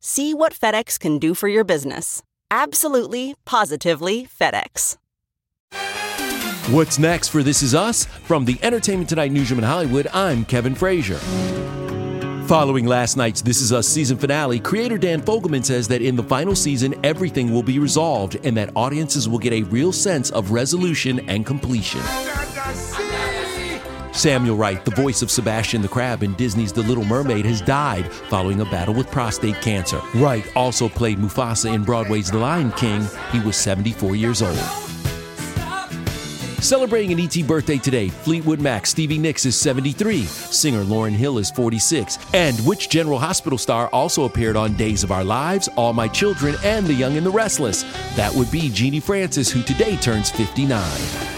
See what FedEx can do for your business. Absolutely, positively FedEx. What's next for This Is Us? From the Entertainment Tonight newsroom in Hollywood, I'm Kevin Frazier. Following last night's This Is Us season finale, creator Dan Fogelman says that in the final season, everything will be resolved and that audiences will get a real sense of resolution and completion. Samuel Wright, the voice of Sebastian the Crab in Disney's The Little Mermaid, has died following a battle with prostate cancer. Wright also played Mufasa in Broadway's The Lion King. He was 74 years old. Celebrating an ET birthday today, Fleetwood Mac Stevie Nicks is 73, singer Lauryn Hill is 46, and which General Hospital star also appeared on Days of Our Lives, All My Children, and The Young and the Restless? That would be Genie Francis, who today turns 59.